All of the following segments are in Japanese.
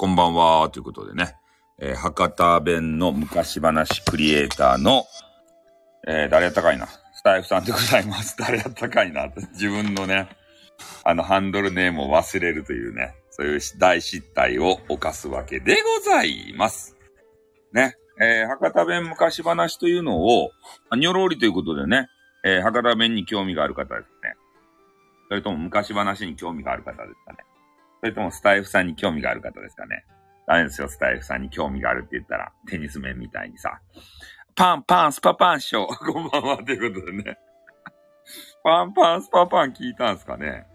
こんばんは、ということでね、えー博多弁の昔話クリエイターの、えー誰やったかいな、スタイフさんでございます。誰やったかいな、自分のね、あの、ハンドルネームを忘れるというね、そういう大失態を犯すわけでございます。ね、えー博多弁昔話というのを、にょろりということでね、えー博多弁に興味がある方ですね。それとも昔話に興味がある方ですかね。それともスタイフさんに興味がある方ですかね。ダメですよ、スタイフさんに興味があるって言ったら、テニス面みたいにさ、パンパンスパパンショー、こんばんは、ということでね。パンパンスパパン聞いたんすかね。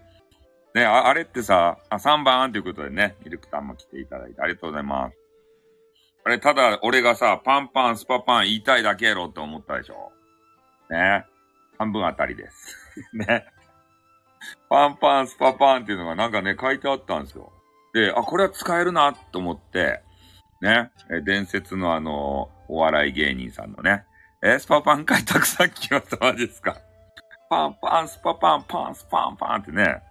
ね、ああれってさ、あ、3番ということでね、ミルクタンも来ていただいてありがとうございます。あれ、ただ俺がさ、パンパンスパパン言いたいだけやろって思ったでしょ。ね。半分あたりです。ね。パンパンスパパンっていうのがなんかね、書いてあったんですよ。で、あ、これは使えるなと思って、ね、え伝説のあの、お笑い芸人さんのね、えスパパン会たくさん聞きました、マジですか？パンパンスパパンパンスパンパンってね、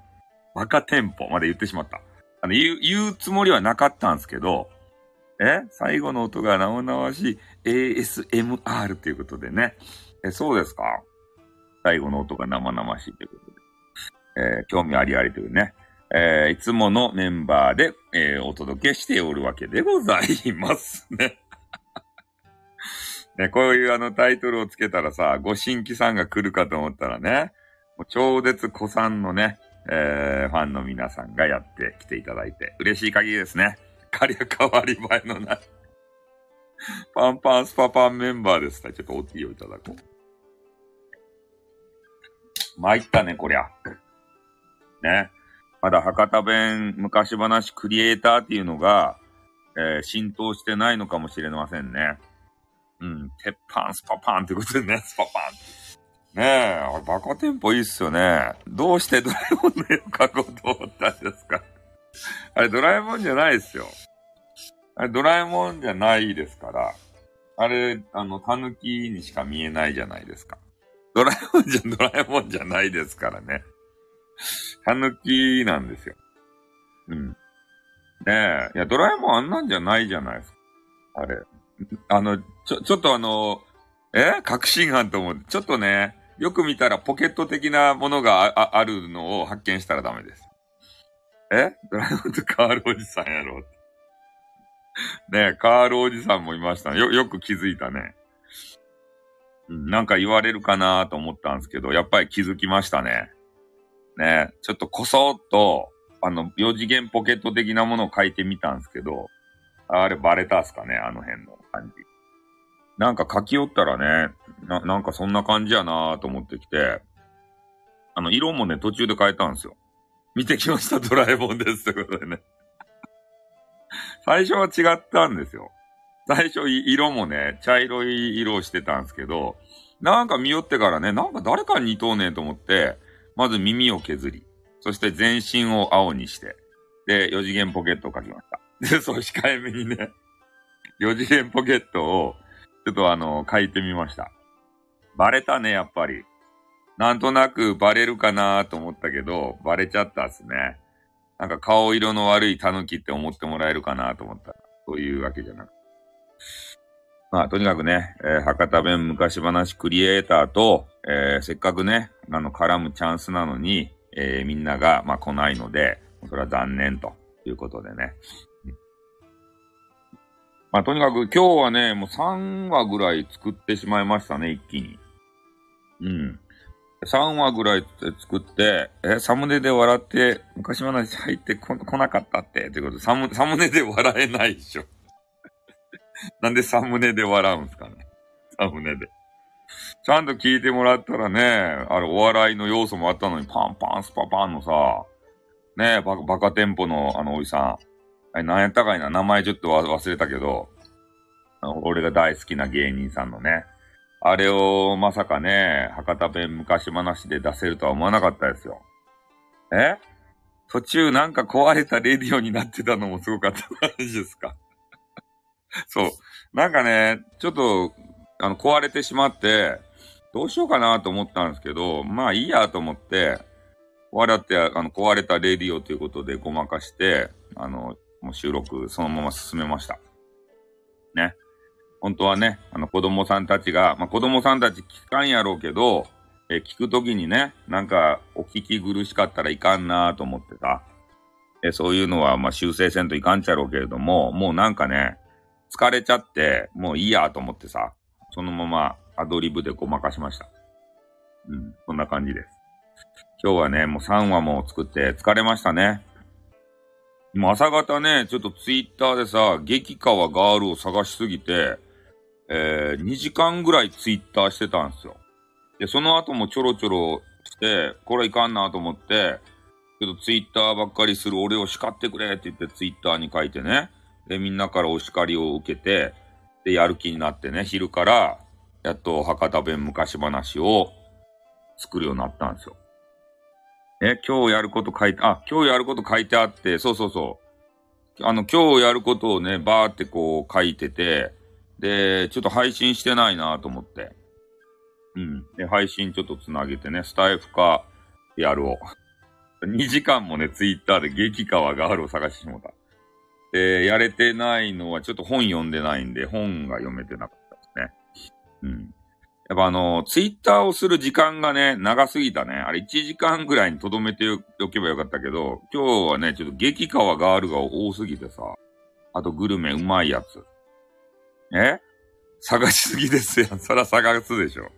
バカテンポまで言ってしまった。あの、言う、言うつもりはなかったんですけど、え最後の音が生々しい ASMR ということでね。え、そうですか？最後の音が生々しいということ。えー興味ありありというね。えーいつものメンバーで、えーお届けしておるわけでございますね。ね、こういうあのタイトルをつけたらさ、ご新規さんが来るかと思ったらね、もう超絶古参のね、えーファンの皆さんがやってきていただいて、嬉しい限りですね。かりゃ変わり映えのない。パンパンスパパンメンバーです。ちょっとおティーをいただこう。参ったね、こりゃ。ね。まだ博多弁昔話クリエイターっていうのが、えー浸透してないのかもしれませんね。うん。鉄板スパパンってことでね、スパパン。ねえ、あれバカテンポいいっすよね。どうしてドラえもんの絵を描こうと思ったんですか？あれドラえもんじゃないですよ。あれドラえもんじゃないですから。あれ、あの、タヌキにしか見えないじゃないですか。ドラえもんじゃ、ドラえもんじゃないですからね。タヌキなんですよ。うん。ねえ。いや、ドラえもんあんなんじゃないじゃないですか。あれ。あの、ちょ、ちょっとあの、え？確信犯と思う。ちょっとね、よく見たらポケット的なものがああるのを発見したらダメです。え？ドラえもんとカールおじさんやろって。ねえ、カールおじさんもいました。よ、よく気づいたね。うんなんか言われるかなと思ったんですけど、やっぱり気づきましたね。ね、ちょっとこそっと、あの、4次元ポケット的なものを書いてみたんですけど、あれバレたっすかねあの辺の感じ。なんか書き寄ったらね、な、なんかそんな感じやなぁと思ってきて、あの、色もね、途中で変えたんですよ。見てきました、ドラえもんです。ということでね。最初は違ったんですよ。最初、色もね、茶色い色をしてたんですけど、なんか見よってからね、なんか誰かに似とうねんと思って、まず耳を削り、そして全身を青にして、で、4次元ポケットを書きました。で、そう、控えめにね、4次元ポケットを、ちょっとあの、書いてみました。バレたね、やっぱり。なんとなくバレるかなと思ったけど、バレちゃったっすね。なんか顔色の悪い狸って思ってもらえるかなと思ったら、そういうわけじゃなくまあ、とにかくね、えー博多弁昔話クリエイターと、えーせっかくね、あの、絡むチャンスなのに、えーみんなが、まあ、来ないので、それは残念ということでね。まあ、とにかく今日はね、もう3話ぐらい作ってしまいましたね、一気に。うん。3話ぐらい作って、え、サムネで笑って、昔話入ってこ来なかったって、ということで、サム、サムネで笑えないでしょ。なんでサムネで笑うんすかね。サムネで。ちゃんと聞いてもらったらね、あれ、お笑いの要素もあったのに、パンパンスパパンのさ、ねえバカ、バカテンポのあのおじさん。あれ、何やったかいな名前ちょっと忘れたけど、俺が大好きな芸人さんのね。あれをまさかね、博多弁昔話で出せるとは思わなかったですよ。え？途中なんか壊れたレディオになってたのもすごかったマジですか？そう。なんかね、ちょっと、あの、壊れてしまって、どうしようかなと思ったんですけど、まあいいやと思って、笑って、あの、壊れたレディオということでごまかして、あの、もう収録そのまま進めました。ね。本当はね、あの子供さんたちが、まあ、子供さんたち聞かんやろうけど、え聞くときにね、なんかお聞き苦しかったらいかんなと思ってさ、えそういうのはまあ修正せんといかんちゃろうけれども、もうなんかね、疲れちゃって、もういいやと思ってさ、そのままアドリブでごまかしました。うん、こんな感じです。今日はね、もう3話も作って疲れましたね。もう朝方ね、ちょっとツイッターでさ、激川ガールを探しすぎて、えー、2時間ぐらいツイッターしてたんですよ。で、その後もちょろちょろして、これいかんなと思って、ちょっとツイッターばっかりする俺を叱ってくれって言ってツイッターに書いてね。で、みんなからお叱りを受けて、で、やる気になってね、昼から、やっと博多弁昔話を作るようになったんですよ。え、今日やること書いて、あ、今日やること書いてあって、そうそうそう。あの、今日やることをね、バーってこう書いてて、で、ちょっと配信してないなと思って。うん。で、配信ちょっとつなげてね、スタイフか、やるを。2時間もね、ツイッターで激川ガールを探してしもた。で、やれてないのはちょっと本読んでないんで、本が読めてなかった。うん。やっぱあの、ツイッターをする時間がね、長すぎたね。あれ1時間ぐらいに留めておけばよかったけど、今日はね、ちょっと激川ガールが多すぎてさ、あとグルメうまいやつ。え？探しすぎですよ。そら探すでしょ。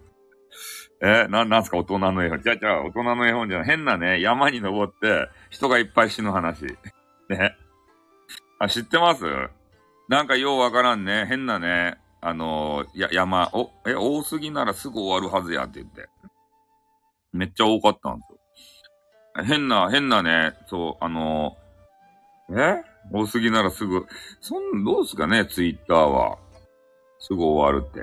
え？な、なんすか？大人の絵本。じゃじゃ大人の絵本じゃない。変なね、山に登って人がいっぱい死ぬ話。ね。あ、知ってます？なんかようわからんね。変なね、あのー、や、山、お、え、多すぎならすぐ終わるはずやって言って。めっちゃ多かったんですよ。変な、変なね、そう、あのー、え？多すぎならすぐ、そん、どうすかね、ツイッターは。すぐ終わるって。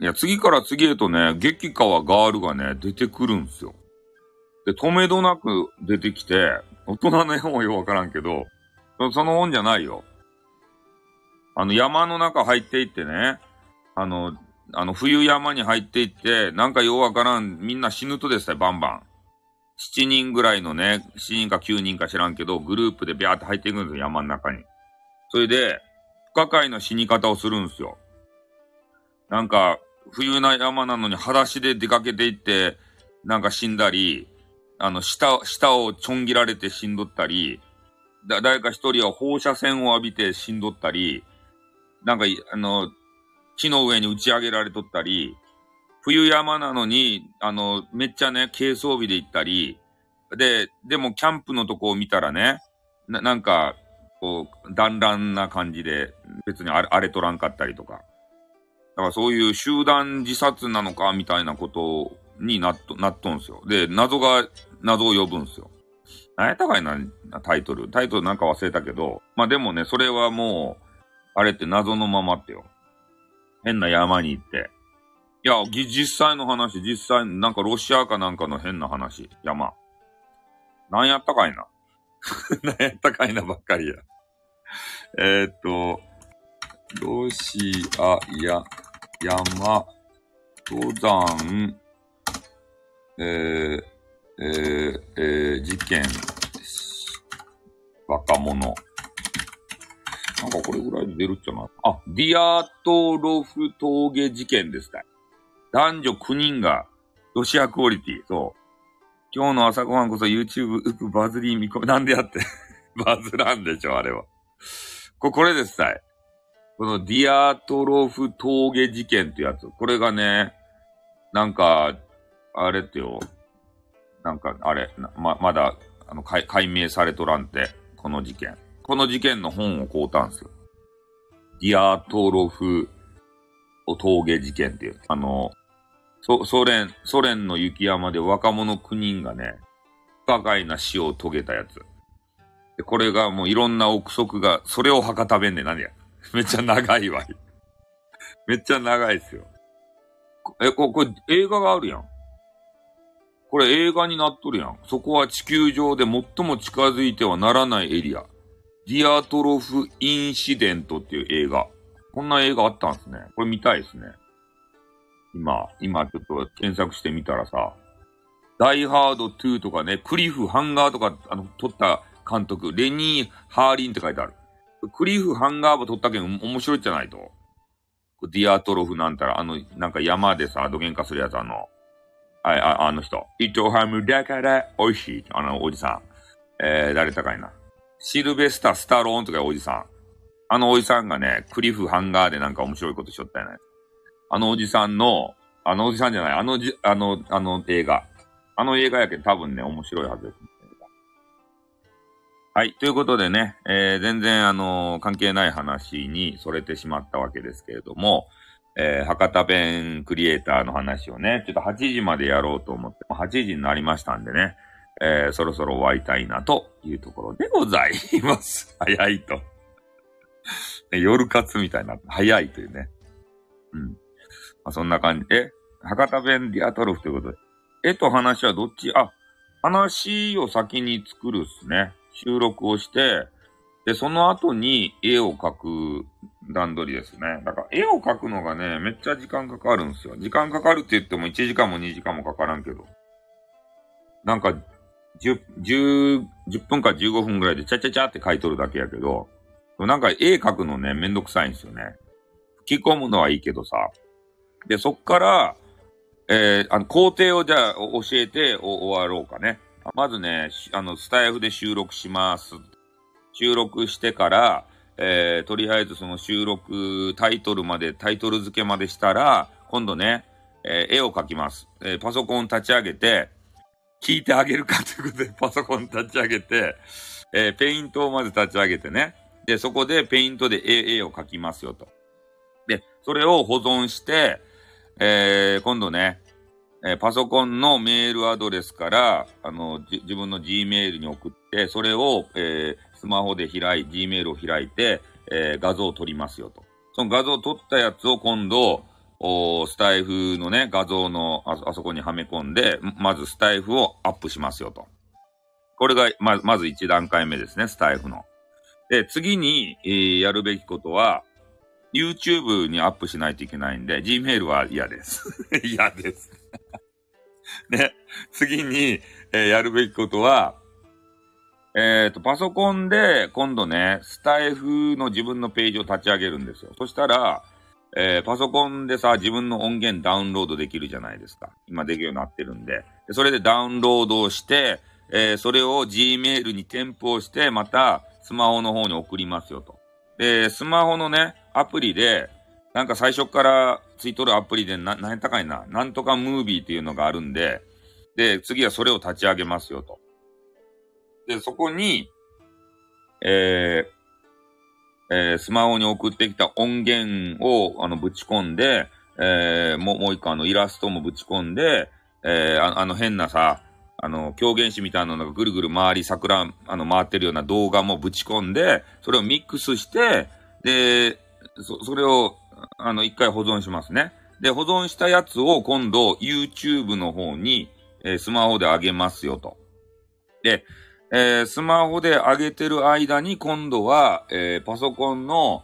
いや、次から次へとね、激川ガールがね、出てくるんすよ。で、止めどなく出てきて、大人の絵本はよくわからんけど、その本じゃないよ。あの、山の中入っていってね、あの、あの、冬山に入っていって、なんかようわからん、みんな死ぬとですね、バンバン。7人ぐらいのね、7人か9人か知らんけど、グループでビャーって入っていくんですよ、山の中に。それで、不可解な死に方をするんですよ。なんか、冬な山なのに裸足で出かけていって、なんか死んだり、あの、舌、舌をちょん切られて死んどったり、だ、誰か一人は放射線を浴びて死んどったり、なんか、あの、木の上に打ち上げられとったり、冬山なのに、あの、めっちゃね、軽装備で行ったり、で、でもキャンプのとこを見たらね、ななんか、こう、団らんな感じで、別に荒れとらんかったりとか。だからそういう集団自殺なのかみたいなことになっと、なっとんすよ。で、謎が、謎を呼ぶんすよ。何やったかいな、タイトル。タイトルなんか忘れたけど、まあでもね、それはもう、あれって謎のままってよ。変な山に行って。いや、実際の話、実際、なんかロシアかなんかの変な話、山。何やったかいな。何やったかいなばっかりや。え、っと、ロシアや山、登山、えー、えー、えー、事件、若者。なんかこれぐらいで出るっちゃな。あ、ディアトロフ峠事件ですか男女9人がロシアクオリティ。そう。今日の朝ごはんこそ YouTube うくバズり見込み。なんでやって バズらんでしょ、あれは。こ、これですたい。このディアトロフ峠事件ってやつ。これがね、なんか、あれってよ、なんか、あれ、ま、まだ、あの、解明されとらんて、この事件。この事件の本を買うたんすよ。ディアートロフ峠事件っていう。あの、ソソ連、ソ連の雪山で若者9人がね、不可解な死を遂げたやつ。で、これがもういろんな憶測が、それを博多弁で何や。めっちゃ長いわ。めっちゃ長いっすよ。え、こ、これ映画があるやん。これ映画になっとるやん。そこは地球上で最も近づいてはならないエリア。ディアトロフ・インシデントっていう映画。こんな映画あったんですね。これ見たいですね。今、今ちょっと検索してみたらさ、ダイハード2とかね、クリフ・ハンガーとか、あの、撮った監督、レニー・ハーリンって書いてある。クリフハンガー部取ったけん面白いじゃないと。ディアトロフなんたら、あの、なんか山でさ、土幻化するやつ、あの、はい、ああの人。糸ハムだから美味しい。あの、おじさん。えー、誰高いな。シルベスタ・スタローンとかおじさん。あのおじさんがね、クリフハンガーでなんか面白いことしよったよね。あのおじさんの、あのおじさんじゃない、あのじ、あの、あの映画。あの映画やけど多分ね、面白いはずです。はい。ということでね、えー、全然あのー、関係ない話にそれてしまったわけですけれども、えー、博多弁クリエイターの話をね、ちょっと8時までやろうと思って、8時になりましたんでね、えー、そろそろ終わりたいなというところでございます。早いと。夜活みたいな、早いというね。うん。まあ、そんな感じ。え、博多弁ディアトロフということで。絵と話はどっち？あ、話を先に作るっすね。収録をして、で、その後に絵を描く段取りですね。だから絵を描くのがね、めっちゃ時間かかるんですよ。時間かかるって言っても1時間も2時間もかからんけど。なんか、10、10、10分か15分ぐらいでチャチャチャって書いとるだけやけど、なんか絵描くのね、めんどくさいんですよね。吹き込むのはいいけどさ。で、そっから、えー、あの、工程をじゃあ教えて終わろうかね。まずね、あの、スタイフで収録します。収録してから、えー、とりあえずその収録タイトルまで、タイトル付けまでしたら、今度ね、えー、絵を描きます。えー、パソコン立ち上げて、聞いてあげるかということで、パソコン立ち上げて、えー、ペイントをまず立ち上げてね。で、そこでペイントで絵絵を描きますよと。で、それを保存して、えー、今度ね、えー、パソコンのメールアドレスから、あの、自分の Gmail に送って、それを、えー、スマホで開い、Gmail を開いて、えー、画像を撮りますよと。その画像を撮ったやつを今度、おスタイフのね、画像のああそこにはめ込んで、まずスタイフをアップしますよと。これが、ま、まず1段階目ですね、スタイフの。で、次に、えー、やるべきことは、YouTube にアップしないといけないんで、Gmail は嫌です。嫌です ね。次に、えー、やるべきことは、えっ、ー、と、パソコンで今度ね、スタイフの自分のページを立ち上げるんですよ。そしたら、えー、パソコンでさ、自分の音源ダウンロードできるじゃないですか。今できるようになってるんで。でそれでダウンロードをして、えー、それを Gmail に添付をして、またスマホの方に送りますよと。で、スマホのね、アプリで、なんか最初からついとるアプリでな、何やったかいな、なんとかムービーっていうのがあるんで、で、次はそれを立ち上げますよと。で、そこに、えー、えー、スマホに送ってきた音源を、あの、ぶち込んで、えー、もう、もう一個あの、イラストもぶち込んで、えー、ああの変なさ、あの、狂言師みたいなのがぐるぐる回り桜、あの、回ってるような動画もぶち込んで、それをミックスして、で、そ、それを、あの、一回保存しますね。で、保存したやつを今度 YouTube の方に、えー、スマホで上げますよと。で、えー、スマホで上げてる間に今度は、えー、パソコンの、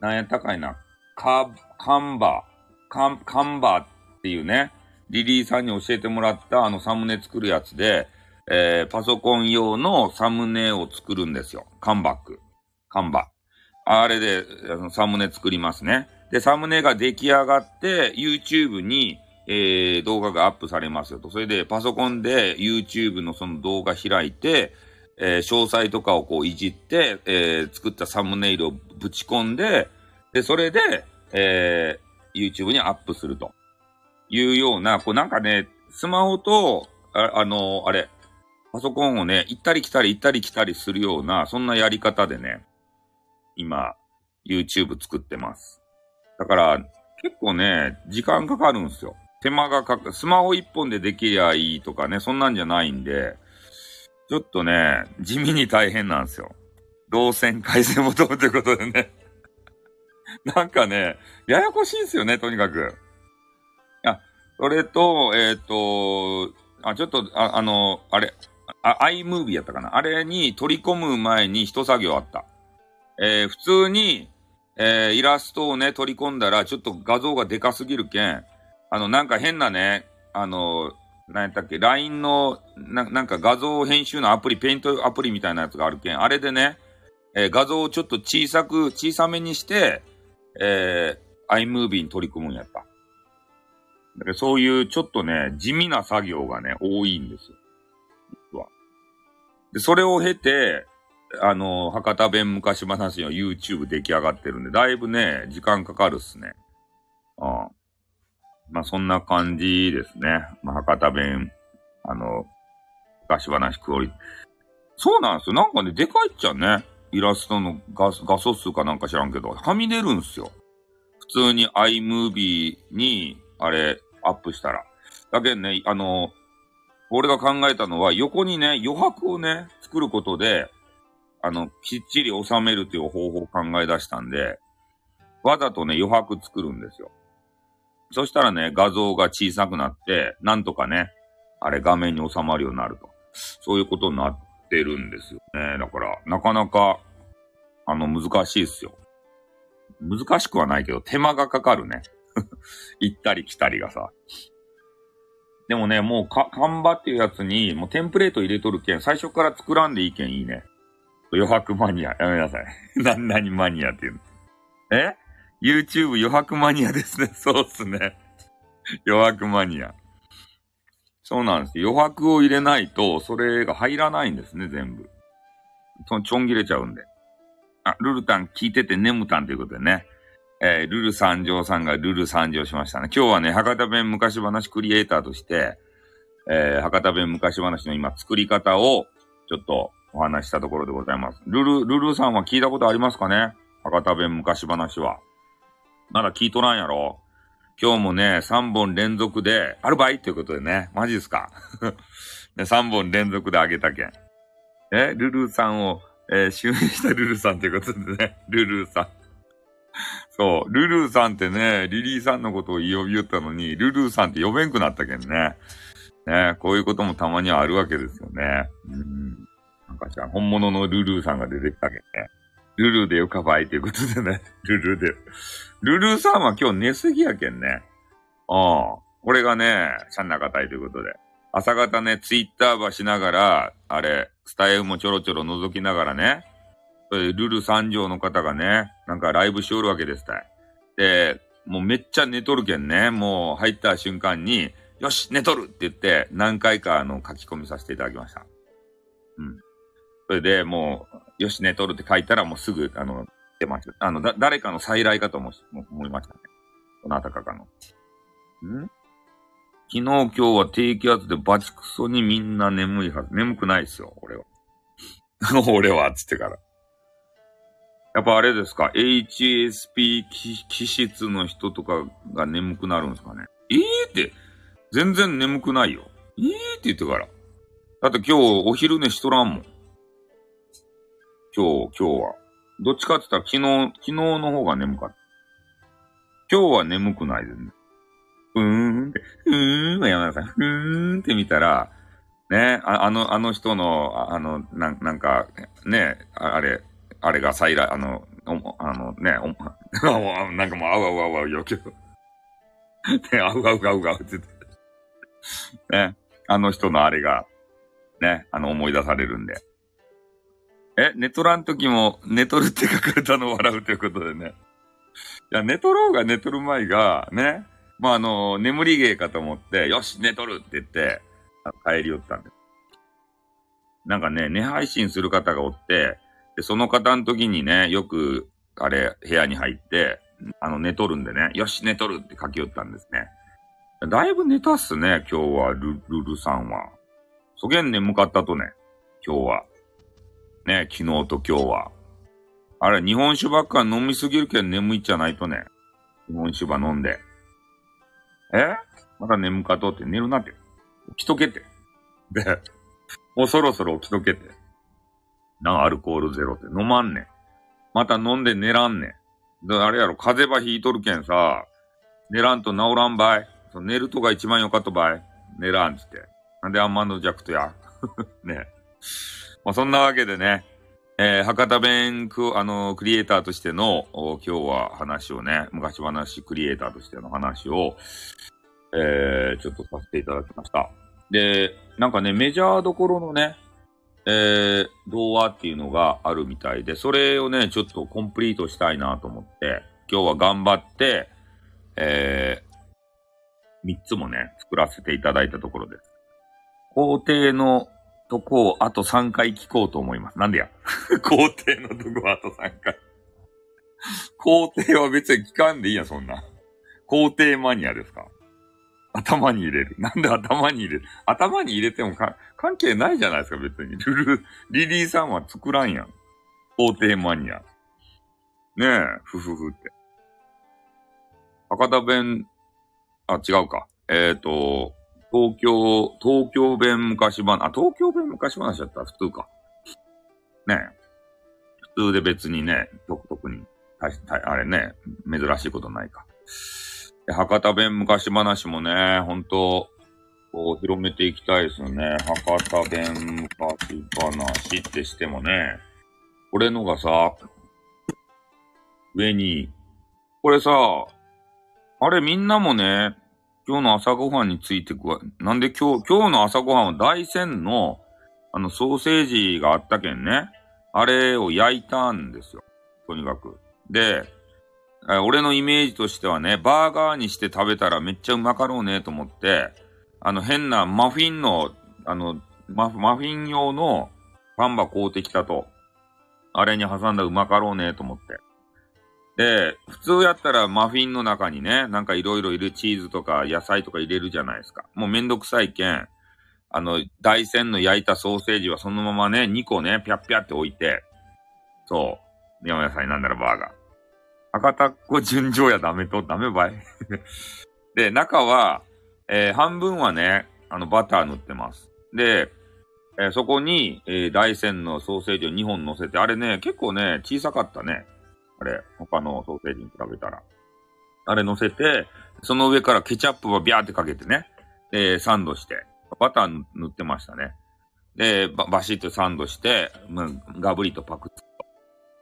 なんやったかいな、カ、カンバー、カン、カンバーっていうね、リリーさんに教えてもらったあのサムネ作るやつで、えー、パソコン用のサムネを作るんですよ。カンバック。カンバ。あれで、サムネ作りますね。で、サムネが出来上がって、YouTube に、えー、動画がアップされますよと。それで、パソコンで YouTube のその動画開いて、えー、詳細とかをこういじって、えー、作ったサムネイルをぶち込んで、で、それで、えー、YouTube にアップするというような、こうなんかね、スマホと、ああのあれ、パソコンをね、行ったり来たり行ったり来たりするような、そんなやり方でね、今、YouTube 作ってます。だから、結構ね、時間かかるんですよ。手間がかか、スマホ一本でできりゃいいとかね、そんなんじゃないんで、ちょっとね、地味に大変なんですよ。動線改善求むということでね。なんかね、ややこしいんですよね、とにかく。あ、それと、えっ、ー、と、あ、ちょっと、ああの、あれ、あ、iMovie やったかな。あれに取り込む前に一作業あった。えー、普通に、えー、イラストをね、取り込んだら、ちょっと画像がでかすぎるけん、あの、なんか変なね、あの、なんやったっけ、LINE のな、なんか画像編集のアプリ、ペイントアプリみたいなやつがあるけん、あれでね、えー画像をちょっと小さく、小さめにして、えー、iMovie に取り組むんやった。だからそういうちょっとね、地味な作業がね、多いんですよ。実は。で、それを経て、あの、博多弁昔話の YouTube 出来上がってるんで、だいぶね、時間かかるっすね。ああまあ、そんな感じですね。まあ、博多弁、あの、昔話クオリそうなんですよ。なんかね、でかいっちゃね。イラストの画画素数かなんか知らんけど、はみ出るんすよ。普通に iMovie に、あれ、アップしたら。だけどね、あの、俺が考えたのは、横にね、余白をね、作ることで、あの、きっちり収めるという方法を考え出したんで、わざとね、余白作るんですよ。そしたらね、画像が小さくなって、なんとかね、あれ画面に収まるようになると。そういうことになってるんですよね。だから、なかなか、あの、難しいっすよ。難しくはないけど、手間がかかるね。行ったり来たりがさ。でもね、もうか、看板っていうやつに、もうテンプレート入れとるけん、最初から作らんでいいけんいいね。余白マニア。やめなさい。な、何マニアっていうの。え？?YouTube 余白マニアですね。そうっすね。余白マニア。そうなんです。余白を入れないと、それが入らないんですね、全部。ちょん切れちゃうんで。あ、ルルタン聞いてて眠たんということでね。えールル参上さんがルル参上しましたね。今日はね、博多弁昔話クリエイターとして、えー博多弁昔話の今作り方をちょっとお話したところでございます。ルル、ルルさんは聞いたことありますかね？博多弁昔話は。まだ聞いとらんやろ今日もね、3本連続で、あるばいということでね、マジですか ?3 本連続であげたけん。え、ルルーさんを、えー、襲名したルルーさんということでね、ルルーさん。そう、ルルーさんってね、リリーさんのことを呼び言ったのに、ルルーさんって呼べんくなったけんね。ね、こういうこともたまにはあるわけですよね。うん。なんかじゃあ、本物のルルーさんが出てきたけんね。ルルーでよかばいということでね、ルルーで。ルルーさんは今日寝すぎやけんね。ああ。これがね、シャンナカタイということで。朝方ね、ツイッターばしながら、あれ、スタイフもちょろちょろ覗きながらね、ルル三条の方がね、なんかライブしおるわけですたい。で、もうめっちゃ寝とるけんね、もう入った瞬間に、よし、寝とるって言って、何回かあの書き込みさせていただきました。うん。それでもう、よし、寝とるって書いたらもうすぐ、あの、出ました。あの、だ、誰かの再来かと思思いましたね。どなたかかの。ん？昨日今日は低気圧でバチクソにみんな眠いはず。眠くないっすよ、俺は。俺は、つってから。やっぱあれですか ?HSP 気気質の人とかが眠くなるんですかね？ええー、って、全然眠くないよ。ええー、って言ってから。だって今日お昼寝しとらんもん。今日、今日は。どっちかって言ったら昨日、昨日の方が眠かった。今日は眠くないですね。ふーんって、ふーんはやめなさい。ふーんって見たら、ね、ああの、あの人の、あの、なんなんか、ね、あれ、あれが再来、あの、おあのね、お なんかもう、あうあうあうあうよけど。ね、あうあうあうあうってって。ね、あの人のあれが、ね、あの、思い出されるんで。え、寝とらん時も、寝とるって書かれたのを笑うということでね。いや、寝とろうが寝とる前が、ね、まあ、あの、眠り芸かと思って、よし、寝とるって言って、帰り寄ったんです。なんかね、寝配信する方がおって、で、その方の時にね、よく、あれ、部屋に入って、あの、寝とるんでね、よし、寝とるって書き寄ったんですね。だいぶ寝たっすね、今日は、ル、ルルさんは。そげん眠かったとね、今日は。ね、昨日と今日は。あれ、日本酒ばっか飲みすぎるけん眠いっちゃないとね。日本酒ば飲んで。え？まだ眠かとって寝るなって。起きとけって。で、もうそろそろ起きとけって。な、アルコールゼロって飲まんねん。また飲んで寝らんねん。で、あれやろ、風邪ばひいとるけんさ、寝らんと治らんばい。そ寝るとが一番よかったばい。寝らんつって。なんであんまの弱とや？ね。まあ、そんなわけでね、えー博多弁ク、あの、クリエイターとしての、今日は話をね、昔話クリエイターとしての話を、えー、ちょっとさせていただきました。で、なんかね、メジャーどころのね、えー、童話っていうのがあるみたいで、それをね、ちょっとコンプリートしたいなと思って、今日は頑張って、えー、3つもね、作らせていただいたところです。皇帝のとこをあと3回聞こうと思います。なんでや？皇帝のとこあと3回皇帝は別に聞かんでいいや、そんな。皇帝マニアですか？頭に入れる。なんで頭に入れる？頭に入れても関係ないじゃないですか、別に。ルル、リリーさんは作らんやん。皇帝マニア。ねえ、ふふふって。博多弁、あ、違うか。えっ、ー、と、東京、東京弁昔話、あ、東京弁昔話だった？ら普通か。ね。普通で別にね、特に、あれね、珍しいことないか。で博多弁昔話もね、ほんと、こう、広めていきたいですよね。博多弁昔話ってしてもね、俺のがさ、上に、これさ、あれみんなもね、今日の朝ごはんについてくわ、なんで今日、今日の朝ごはんは大山の、あの、ソーセージがあったけんね、あれを焼いたんですよ。とにかく。で、俺のイメージとしてはね、バーガーにして食べたらめっちゃうまかろうねと思って、あの変なマフィンの、あの、マフィン用のパンバ買うてきたと。あれに挟んだうまかろうねと思って。で、普通やったらマフィンの中にね、なんかいろいろ入れるチーズとか野菜とか入れるじゃないですか。もうめんどくさいけん、あの、大山の焼いたソーセージはそのままね、2個ね、ぴゃっぴゃって置いて、そう、山野菜なんならバーガー。赤タッコ純情やダメと、ダメばい で、中は、えー、半分はね、あの、バター塗ってます。で、えー、そこに、えー、大山のソーセージを2本乗せて、あれね、結構ね、小さかったね。あれ、他のソーセージに比べたら。あれ乗せて、その上からケチャップをビャーってかけてね、えー、サンドして、バター塗ってましたね。で、ババシッとサンドして、まガブリとパクッと。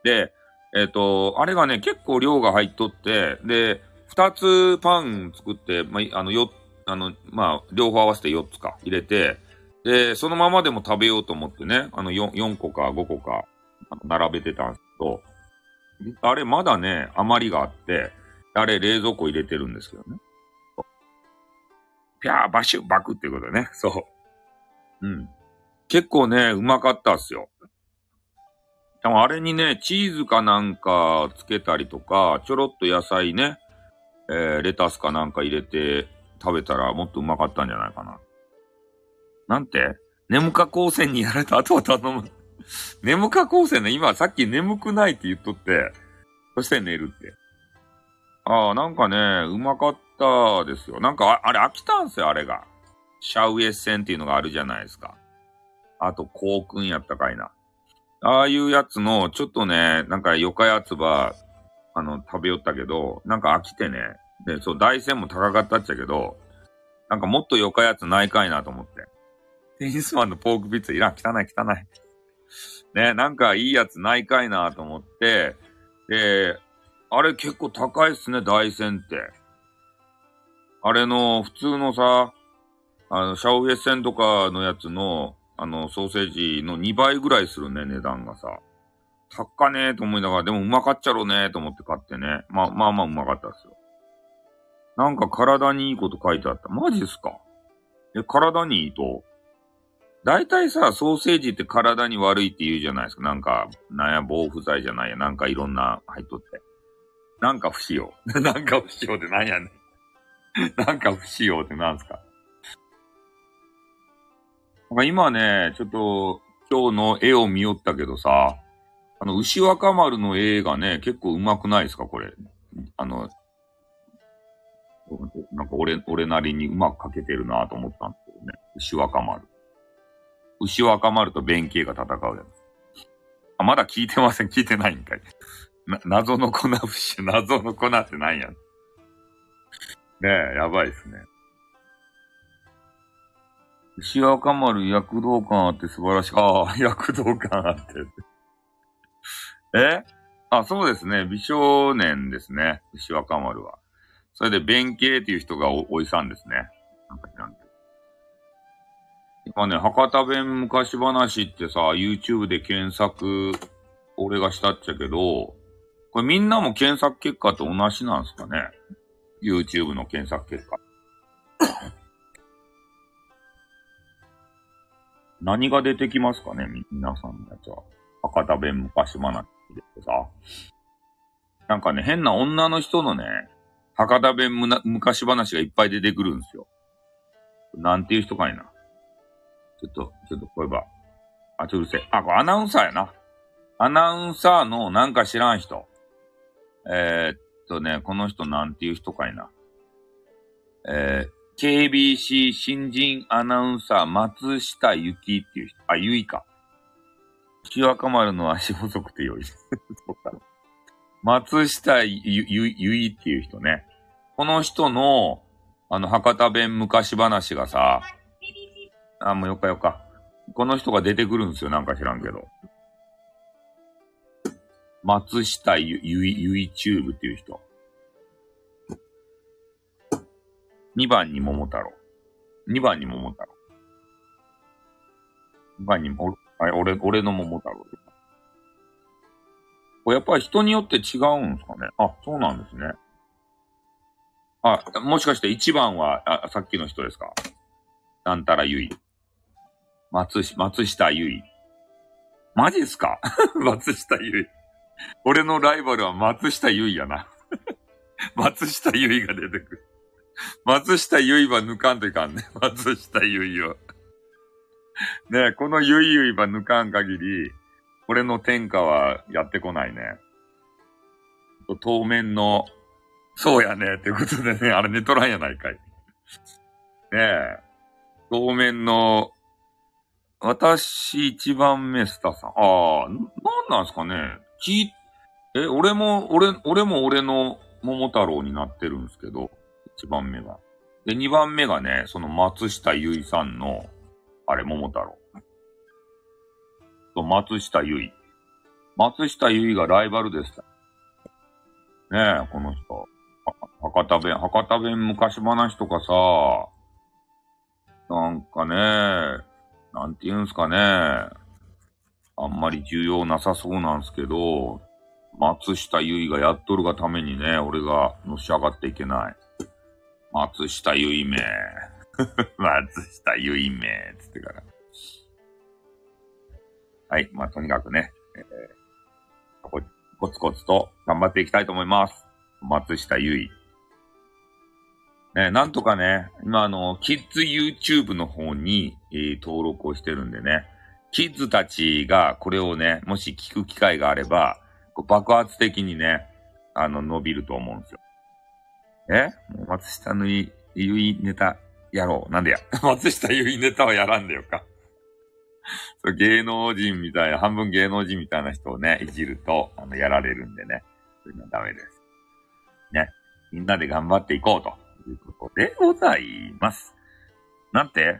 で、えっ、ー、と、あれがね、結構量が入っとって、で、二つパン作って、まあ、あの、よ、あの、まあ、両方合わせて四つか入れて、で、そのままでも食べようと思ってね、あの、四、四個か五個か、並べてたんですけど、あれまだね、余りがあって、あれ冷蔵庫入れてるんですけどね。ぴゃー、バシュ、バクっていうことね。そう。うん。結構ね、うまかったっすよ。でもあれにね、チーズかなんかつけたりとか、ちょろっと野菜ね、えー、レタスかなんか入れて食べたらもっとうまかったんじゃないかな。なんて眠か光線にやられた後は頼む。眠か光線ね、今さっき眠くないって言っとって、そして寝るって。ああ、なんかね、うまかったですよ。なんかあ、れ飽きたんすよ、あれが。シャウエッセンっていうのがあるじゃないですか。あと、コークンやったかいな。ああいうやつの、ちょっとね、なんか、よかやつば、あの、食べよったけど、なんか飽きてね。で、そう、大山も高かったっちゃけど、なんかもっとよかやつないかいなと思って。テニスマンのポークピッツいらん、汚い汚い。ね、なんかいいやつないかいなと思って、で、あれ結構高いっすね、大山って。あれの、普通のさ、あの、シャオフェッセンとかのやつの、あの、ソーセージの2倍ぐらいするね、値段がさ。高ねえと思いながら、でもうまかっちゃろうねえと思って買ってね。まあまあまあうまかったですよ。なんか体にいいこと書いてあった。マジっすか？え、体にいいと？大体さ、ソーセージって体に悪いって言うじゃないですか。なんか、なんや、防腐剤じゃないや。なんかいろんな入っとって。なんか不使用。なんか不使用ってなんやねん。なんか不使用ってなんすかなんか今ね、ちょっと今日の絵を見よったけどさ、あの、牛若丸の絵がね、結構上手くないですか？これ。あの、なんか俺、俺なりにうまく描けてるなと思ったんですけどね。牛若丸。牛若丸と弁慶が戦うやつ。あ、まだ聞いてません。聞いてないんかい。な、謎の粉節、謎の粉って何やねえ、やばいっすね。牛若丸躍動感あって素晴らしい。ああ、躍動感あって。え？あ、そうですね。美少年ですね。牛若丸は。それで、弁慶っていう人がお、おいさんですね。なんか知らんけど。今ね、博多弁昔話ってさ、YouTube で検索、俺がしたっちゃけど、これみんなも検索結果と同じなんすかね ?YouTube の検索結果。何が出てきますかね？皆さんのやつは。博多弁昔話ってさ。なんかね、変な女の人のね、博多弁むな昔話がいっぱい出てくるんですよ。なんていう人かいな。ちょっと、ちょっと声ば。あ、ちょっとうるせえ。あ、これアナウンサーやな。アナウンサーのなんか知らん人。えー、っとね、この人なんていう人かいな。えー、KBC 新人アナウンサー松下ゆきっていう人。あ、ゆいか。木若丸の足細くてよい。そうか。松下ゆ、ゆ、ゆいっていう人ね。この人の、あの、博多弁昔話がさ、あ、もうよかよか。この人が出てくるんですよ。なんか知らんけど。松下ゆ、ゆい、ゆいチューブっていう人。2番に桃太郎。2番に桃太郎。2番にも、あ俺、俺の桃太郎。これやっぱり人によって違うんですかね。あ、そうなんですね。あ、もしかして1番は、あ、さっきの人ですかなんたらゆい。松、松下ゆい。マジっすか？松下ゆい。俺のライバルは松下ゆいやな。松下ゆいが出てくる。松下ゆいは抜かんといかんね。松下ゆいを。ねこのゆいゆいは抜かん限り、俺の天下はやってこないね。当面の、そうやね、ということでね、あれ寝とらんやないかい。ねえ。当面の、私一番目スタさん。ああ、なんなんすかね。き、え、俺も、俺、俺も俺の桃太郎になってるんですけど、一番目が。で、二番目がね、その松下ゆいさんの、あれ、桃太郎。と、松下ゆい。松下ゆいがライバルでした。ねえ、この人。博多弁、博多弁昔話とかさ、なんかね、なんて言うんすかね。あんまり重要なさそうなんすけど、松下ゆいがやっとるがためにね、俺がのし上がっていけない。松下ゆいめ。松下ゆいめ。つってから。はい。まあ、とにかくね、えー、コツコツと頑張っていきたいと思います。松下ゆい。ね、なんとかね、今あの、キッズ YouTube の方に、えー、登録をしてるんでね、キッズたちがこれをね、もし聞く機会があれば、爆発的にね、あの、伸びると思うんですよ。え？松下のゆいネタやろう。なんでや？松下ゆいネタはやらんでよか。そう芸能人みたいな、半分芸能人みたいな人をね、いじると、あの、やられるんでね。そういうのはダメです。ね。みんなで頑張っていこうとということでございます。なんて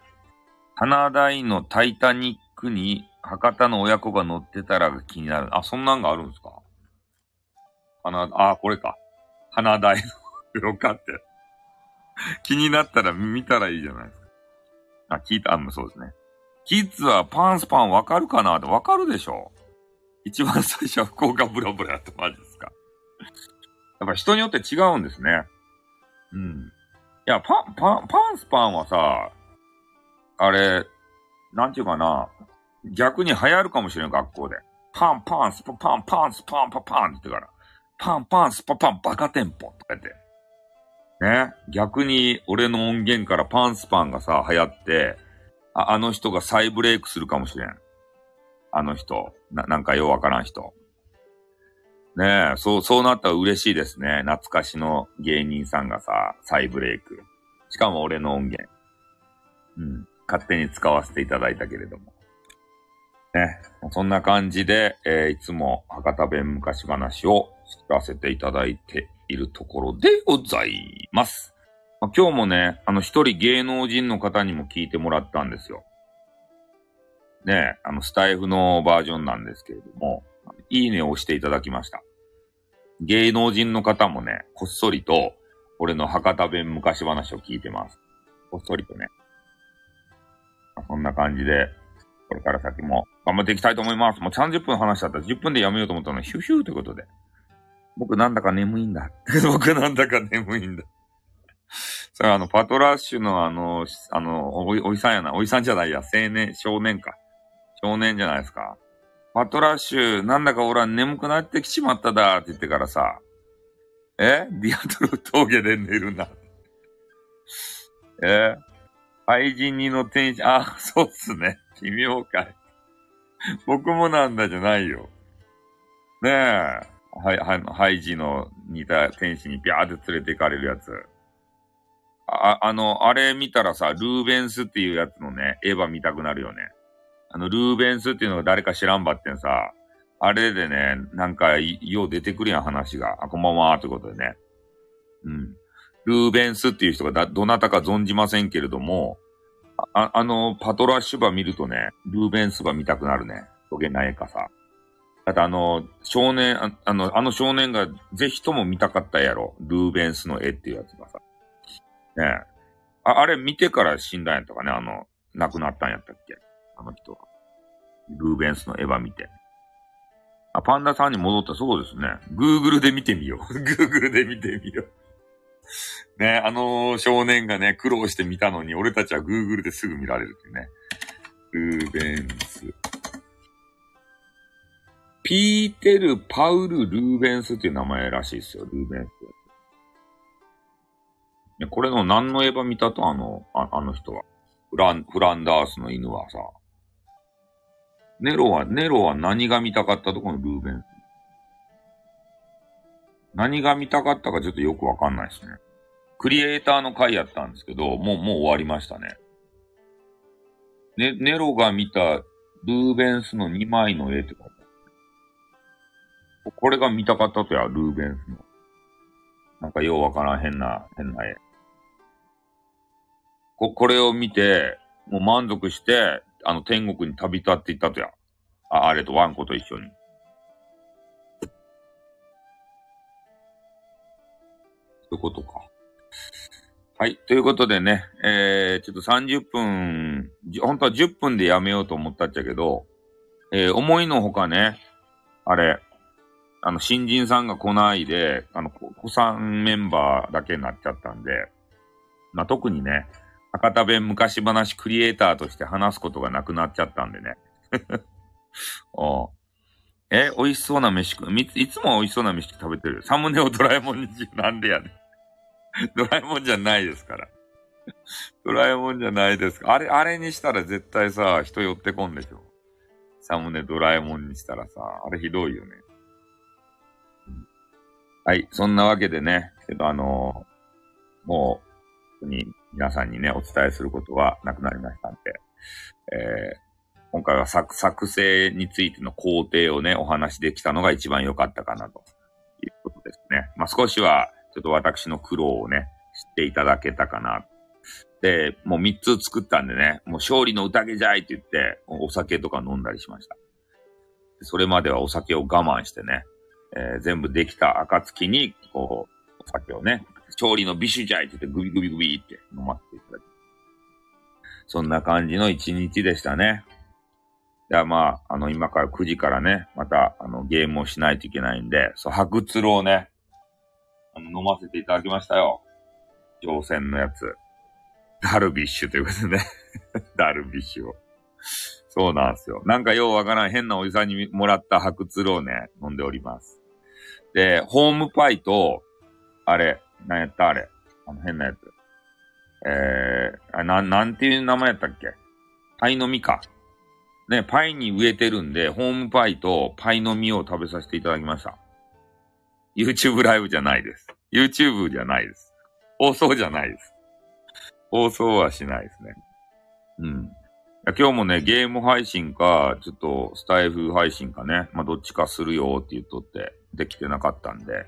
花大のタイタニックに博多の親子が乗ってたら気になる。あ、そんなんがあるんですか？花、あ、これか。花大のよかって。気になったら見たらいいじゃないですか。あ、聞いた、あ、そうですね。キッズはパンスパンわかるかな？ってわかるでしょ一番最初は福岡ブラブラってマジですか。やっぱ人によって違うんですね。うん。いや、パン、パン、パンスパンはさ、あれ、なんていうかな、逆に流行るかもしれん、学校で。パン、パン、スパ、パン、パン、スパン、パパンって言ってから。パン、パン、スパ、パン、バカテンポとか言って。ね。逆に、俺の音源からパンスパンがさ、流行って、ああの人が再ブレイクするかもしれん。あの人。な、なんかようわからん人。ねえ、そう、そうなったら嬉しいですね。懐かしの芸人さんがさ、再ブレイク。しかも俺の音源。うん。勝手に使わせていただいたけれども。ね。そんな感じで、えー、いつも博多弁昔話を作らせていただいているところでございます。まあ、今日もね、あの一人芸能人の方にも聞いてもらったんですよ。ねあのスタイフのバージョンなんですけれども、いいねを押していただきました。芸能人の方もね、こっそりと、俺の博多弁昔話を聞いてます。こっそりとね。まそんな感じで、これから先も頑張っていきたいと思います。もう30分話しちゃったら。10分でやめようと思ったのに、ヒューヒューということで。僕なんだか眠いんだ。僕なんだか眠いんだ。それあの、パトラッシュのあの、あの、おい、おいさんやな。おいさんじゃないや。青年、少年か。少年じゃないですか。パトラッシュ、なんだか俺は眠くなってきちまっただって言ってからさ、え？ディアトル峠で寝るな。え？愛人にの天使、あ、そうっすね。奇妙かい。僕もなんだじゃないよ。ねえ。はい、はい、ハイジの似た天使にビャーって連れて行かれるやつ。あ、あの、あれ見たらさ、ルーベンスっていうやつのね、エヴァ見たくなるよね。あの、ルーベンスっていうのが誰か知らんばってんさ、あれでね、なんか、よう出てくるやん、話が。あ、こんばんは、ってことでね。うん。ルーベンスっていう人がだ、どなたか存じませんけれども、あ、あの、パトラッシュ馬見るとね、ルーベンス馬見たくなるね。どげないかさ。だってあの、少年、ああの、あの少年がぜひとも見たかったやろ。ルーベンスの絵っていうやつがさ。ねえ。あ、あれ見てから死んだんやったかね、あの、亡くなったんやったっけあの人は。ルーベンスのエヴァ見て。あ、パンダさんに戻ったそうですね。Google で見てみよう。Google で見てみよう。ね、あの少年がね、苦労して見たのに、俺たちは Google ですぐ見られるっていうね。ルーベンス。ピーテル・パウル・ルーベンスっていう名前らしいですよ、ルーベンス。これの何のエヴァ見たとあの、ああの人は。フラン、フランダースの犬はさ。ネロは、ネロは何が見たかったとこのルーベンス。何が見たかったかちょっとよくわかんないですね。クリエイターの回やったんですけど、もう、もう終わりましたね。ね、ネロが見たルーベンスの2枚の絵って書いてある。これが見たかったとや、ルーベンスの。なんかようわからん変な、変な絵。こ、これを見て、もう満足して、あの、天国に旅立っていったとや。あ、あれとワンコと一緒に。そういうことか。はい。ということでね、えー、ちょっと30分、本当は10分でやめようと思ったっちゃけど、えー、思いのほかね、あれ、あの、新人さんが来ないで、あの、子さんメンバーだけになっちゃったんで、まあ、特にね、博多弁昔話クリエイターとして話すことがなくなっちゃったんでね。おえ、美味しそうな飯食う？いつも美味しそうな飯食べてる？サムネをドラえもんにしなんでやねん。ドラえもんじゃないですから。ドラえもんじゃないですか。あれ、あれにしたら絶対さ、人寄ってこんでしょ。サムネドラえもんにしたらさ、あれひどいよね。はい、そんなわけでね、けどあのー、もう、に皆さんにね、お伝えすることはなくなりましたんで、えー、今回は作、作成についての工程をね、お話できたのが一番良かったかなということですね。まあ、少しは、ちょっと私の苦労をね、知っていただけたかな。で、もう3つ作ったんでね、もう勝利の宴じゃいって言って、お酒とか飲んだりしました。それまではお酒を我慢してね、えー、全部できた暁に、こう、お酒をね、勝利のビシュじゃいって言ってグビグビグビって飲ませていただきそんな感じの一日でしたね。じゃあまあ、あの、今から9時からね、また、あの、ゲームをしないといけないんで、そう、白鶴をね、あの、飲ませていただきましたよ。挑戦のやつ。ダルビッシュということでね。ダルビッシュを。そうなんですよ。なんかようわからん変なおじさんにもらった白鶴をね、飲んでおります。で、ホームパイと、あれ、なんやったあれ。あの変なやつ。えー、な、なんていう名前やったっけ？パイの実か。ね、パイに植えてるんで、ホームパイとパイの実を食べさせていただきました。YouTube ライブじゃないです。YouTube じゃないです。放送じゃないです。放送はしないですね。うん。今日もね、ゲーム配信か、ちょっとスタイフ配信かね、まあ、どっちかするよって言っとって、できてなかったんで、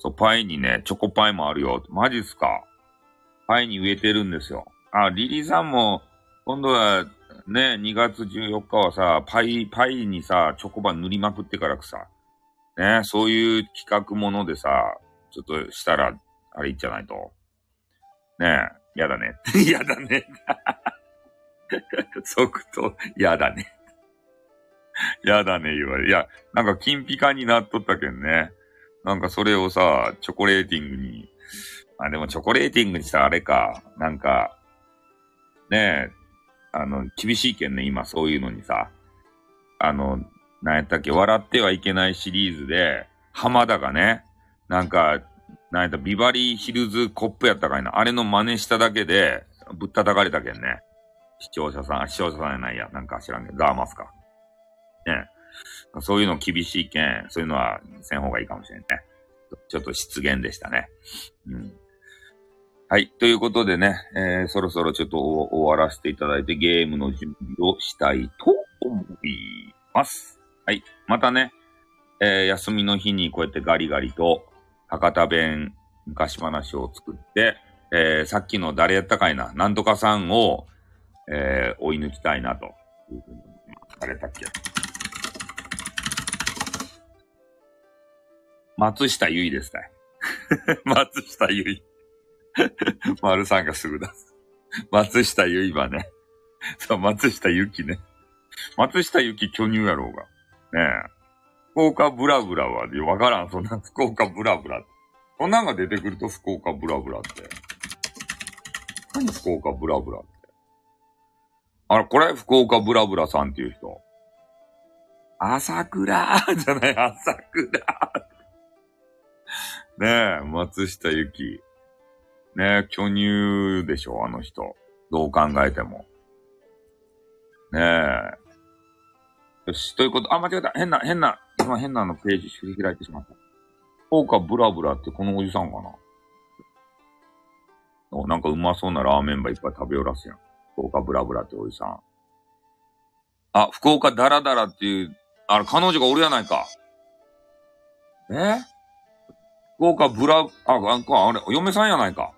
そう、パイにね、チョコパイもあるよ。マジっすか？パイに植えてるんですよ。あ、リリーさんも、今度は、ね、2月14日はさ、パイ、パイにさ、チョコバ塗りまくってからくさ、ね、そういう企画ものでさ、ちょっとしたら、あれいいんじゃないと。ねえ、やだね。やだね。即答、やだね。やだね、言われ。いや、なんか金ピカになっとったけんね。なんかそれをさ、チョコレーティングに、あ、でもチョコレーティングにしたらあれか、なんか、ねえ、あの、厳しいけんね、今そういうのにさ。あの、なんやったっけ、笑ってはいけないシリーズで、浜田がね、なんか、なんやった、ビバリーヒルズコップやったかいな。あれの真似しただけで、ぶったたかれたけんね。視聴者さん、視聴者さんやないや。なんか知らんけど、ザーマスか。ねえ。そういうの厳しいけん、そういうのはせん方がいいかもしれんね。ちょっと失言でしたね。うん。はい。ということでね、えー、そろそろちょっと終わらせていただいてゲームの準備をしたいと思います。はい。またね、えー、休みの日にこうやってガリガリと博多弁昔話を作って、えー、さっきの誰やったかいな、なんとかさんを、えー、追い抜きたいなというふうに誰だっけ？松下ゆいですたい。松下ゆい。丸さんがすぐ出す。松下ゆいはね。そう、松下ゆきね。松下ゆき巨乳やろうが。ねえ。福岡ブラブラは、わからん、そんな福岡ブラブラ。こんなんが出てくると福岡ブラブラって。何福岡ブラブラって。あら、これ福岡ブラブラさんっていう人。朝倉じゃない、朝倉。ねえ、松下ゆき。ねえ、巨乳でしょ、あの人。どう考えても。ねえ。よし、ということ、あ、間違えた。変な、変な、今変なのページ開いてしまった。福岡ブラブラってこのおじさんかなお、なんかうまそうなラーメンばいっぱい食べよらすやん。福岡ブラブラっておじさん。あ、福岡ダラダラっていう、あれ、彼女がおるやないか。え？福岡ブラ、あ、ああれ、嫁さんやないか。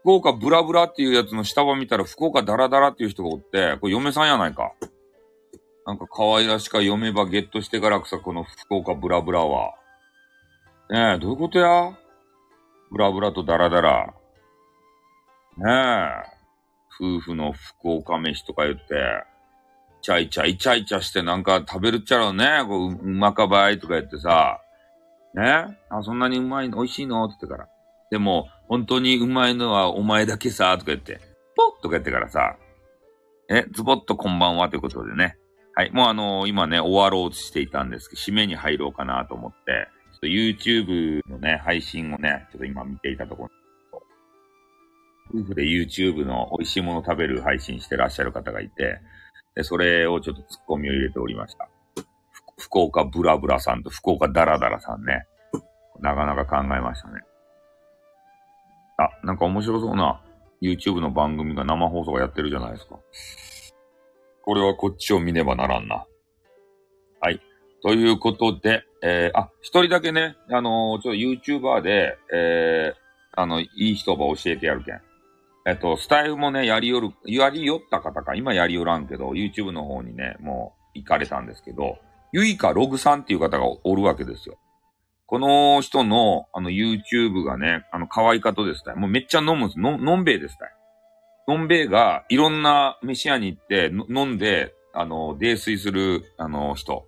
福岡ブラブラっていうやつの下場見たら福岡ダラダラっていう人がおって、これ嫁さんやないか。なんか可愛らしか読めばゲットしてからくさ、この福岡ブラブラは。ねえ、どういうことや？ブラブラとダラダラ。ねえ。夫婦の福岡飯とか言って、ちゃいちゃいちゃいちゃしてなんか食べるっちゃろうね。こう、うまかばいとか言ってさ。ねあ、そんなにうまいの、美味しいの？って言ってから。でも、本当にうまいのはお前だけさ、とか言って、ポッとか言ってからさ。え、ズボッとこんばんはということでね。はい。もうあのー、今ね、終わろうとしていたんですけど、締めに入ろうかなと思って、ちょっと YouTube のね、配信をね、ちょっと今見ていたところ、夫婦で YouTube の美味しいもの食べる配信してらっしゃる方がいて、で、それをちょっとツッコミを入れておりました。福岡ブラブラさんと福岡ダラダラさんね。なかなか考えましたね。あ、なんか面白そうな YouTube の番組が生放送がやってるじゃないですか。これはこっちを見ねばならんな。はい。ということで、えー、あ、一人だけね、あのー、ちょっと YouTuber で、えー、あの、いい人ば教えてやるけん。えっと、スタイルもね、やりよる、やりよった方か、今やりよらんけど、YouTube の方にね、もう行かれたんですけど、ゆいかログさんっていう方がおるわけですよ。この人の、あの、YouTube がね、あの、可愛い方ですたもうめっちゃ飲むんです。の、のんべえですたのんべえがいろんな飯屋に行って飲んで、あの、泥酔する、あの、人、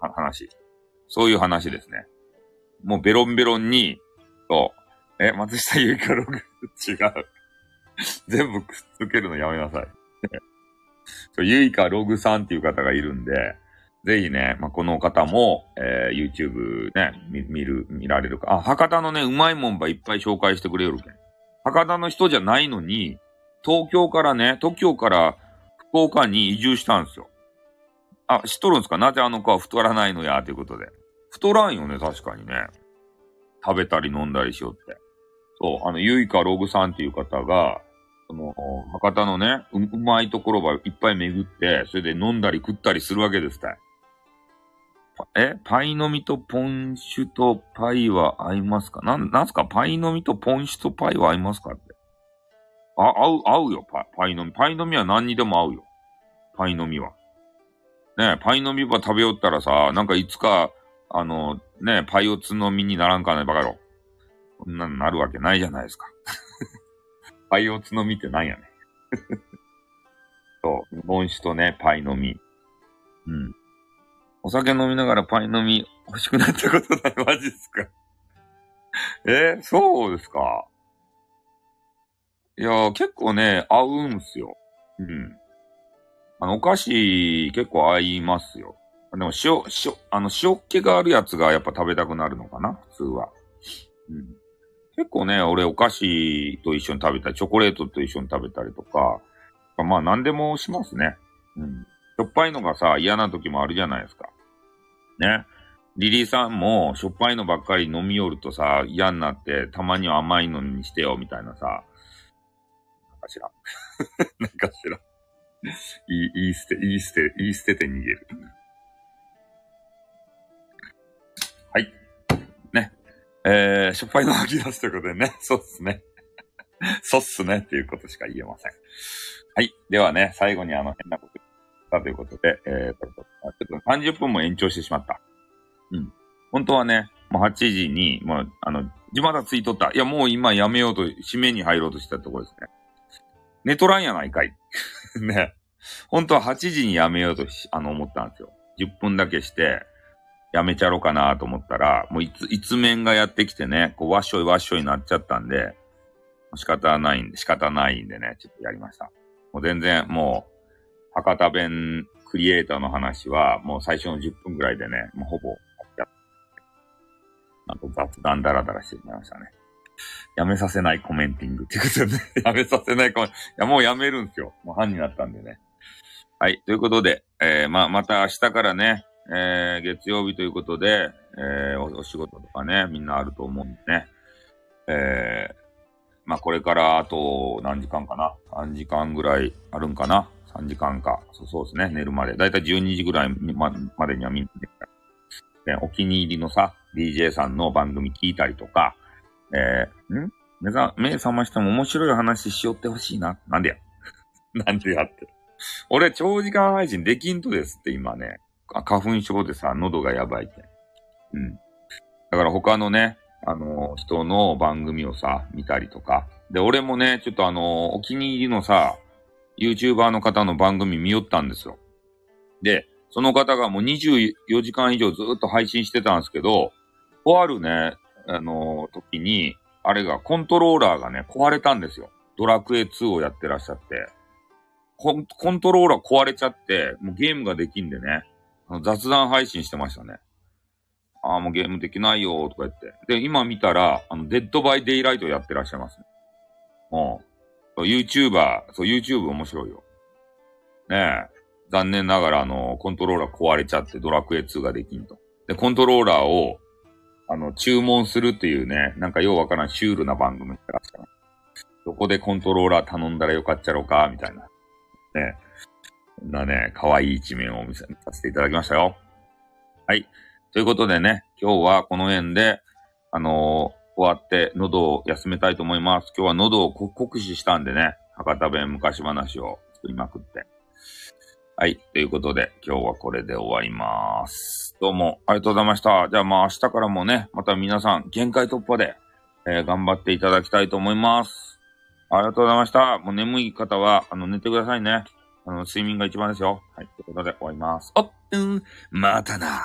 話。そういう話ですね。もうベロンベロンに、そう、え、松下ゆいかログ、違う。全部くっつけるのやめなさい。そう、ゆいかログさんっていう方がいるんで、ぜひね、まあ、この方も、えー、YouTube ね、見、見る、見られるか。あ、博多のね、うまいもんばいっぱい紹介してくれるけん。博多の人じゃないのに、東京からね、東京から福岡に移住したんですよ。あ、知っとるんですか？なぜあの子は太らないのや、ということで。太らんよね、確かにね。食べたり飲んだりしよって。そう、あの、ゆいかログさんっていう方が、その、博多のねう、うまいところばいっぱい巡って、それで飲んだり食ったりするわけですたい。えパイの実とポンシュとパイは合いますか？なん、なんすか？パイの実とポンシュとパイは合いますかって。あ、合う、合うよ、パパイの実。パイの実は何にでも合うよ。パイの実は。ねパイの実は食べよったらさ、なんかいつか、あの、ねパイオツの実にならんかね、バカ野郎。こんなのなるわけないじゃないですか。パイオツの実ってなんやね そう、日本酒とね、パイ飲み。うん。お酒飲みながらパイ飲み欲しくなったことないマジっすかえー、そうですかいや結構ね、合うんすよ。うん。あの、お菓子結構合いますよ。でも塩、塩、あの、塩っ気があるやつがやっぱ食べたくなるのかな？普通は。うん。結構ね、俺お菓子と一緒に食べたり、チョコレートと一緒に食べたりとか、まあ何でもしますね。うん。しょっぱいのがさ、嫌な時もあるじゃないですか。ね。リリーさんもしょっぱいのばっかり飲みよるとさ、嫌になって、たまには甘いのにしてよ、みたいなさ。なんかしら。なんかしら。いい、いい捨て、いい捨て、いい捨てて逃げる。はい。ね。えー、しょっぱいの吐き出すということでね。そうっすね。そうっすね。っていうことしか言えません。はい。ではね、最後にあの変なことたということで、えー、ちょっと30分も延長してしまった。うん。本当はね、もう8時に、もう、あの、自まだツイートった。いや、もう今やめようと、締めに入ろうとしたところですね。寝とらんやないかい。ね。本当は8時にやめようとあの、思ったんですよ。10分だけして、やめちゃろうかなと思ったら、もういつ、一面がやってきてね、こう、わっしょいわっしょいになっちゃったんで、仕方ないんで、仕方ないんでね、ちょっとやりました。もう全然、もう、博多弁クリエイターの話は、もう最初の10分ぐらいでね、もうほぼ、なんと雑談ダラダラしてしまいましたね。やめさせないコメンティングってことでね。やめさせないコメン、いや、もうやめるんですよ。もう半になったんでね。はい。ということで、えー、まあ、また明日からね、えー、月曜日ということで、えー、お仕事とかね、みんなあると思うんでね。えー、まあ、これからあと何時間かな ?3 時間ぐらいあるんかな？?3 時間か。そうそうですね、寝るまで。だいたい12時ぐらいままでにはみんなで、お気に入りのさ、DJ さんの番組聞いたりとか、えー、ん？目ざ、目覚ましても面白い話しよってほしいな。なんでや なんでやって。俺、長時間配信できんとですって今ね。花粉症でさ、喉がやばいって。うん。だから他のね、あの、人の番組をさ、見たりとか。で、俺もね、ちょっとあの、お気に入りのさ、YouTuber の方の番組見よったんですよ。で、その方がもう24時間以上ずっと配信してたんですけど、とあるね、あの、時に、あれが、コントローラーがね、壊れたんですよ。ドラクエ2をやってらっしゃって。コンコントローラー壊れちゃって、もうゲームができんでね、雑談配信してましたね。ああ、もうゲームできないよとか言って。で、今見たら、あの、 Dead by Daylight やってらっしゃいますね。うん。そう YouTuber、そう、YouTube 面白いよ。ねえ。残念ながら、あの、コントローラー壊れちゃってドラクエ2ができんと。で、コントローラーを、あの、注文するっていうね、なんかようわからんシュールな番組ってらっしゃ。どこでコントローラー頼んだらよかっちゃろうか、みたいな。ね。こんなね、可愛い一面を見せさせていただきましたよ。はい。ということでね、今日はこの辺で、あのー、終わって喉を休めたいと思います。今日は喉を酷使したんでね、博多弁昔話を作りまくって。はい。ということで、今日はこれで終わります。どうもありがとうございました。じゃあまあ明日からもね、また皆さん限界突破で、えー、頑張っていただきたいと思います。ありがとうございました。もう眠い方は、あの、寝てくださいね。あの、睡眠が一番ですよ。はい。ということで終わります。おっ、うん、またな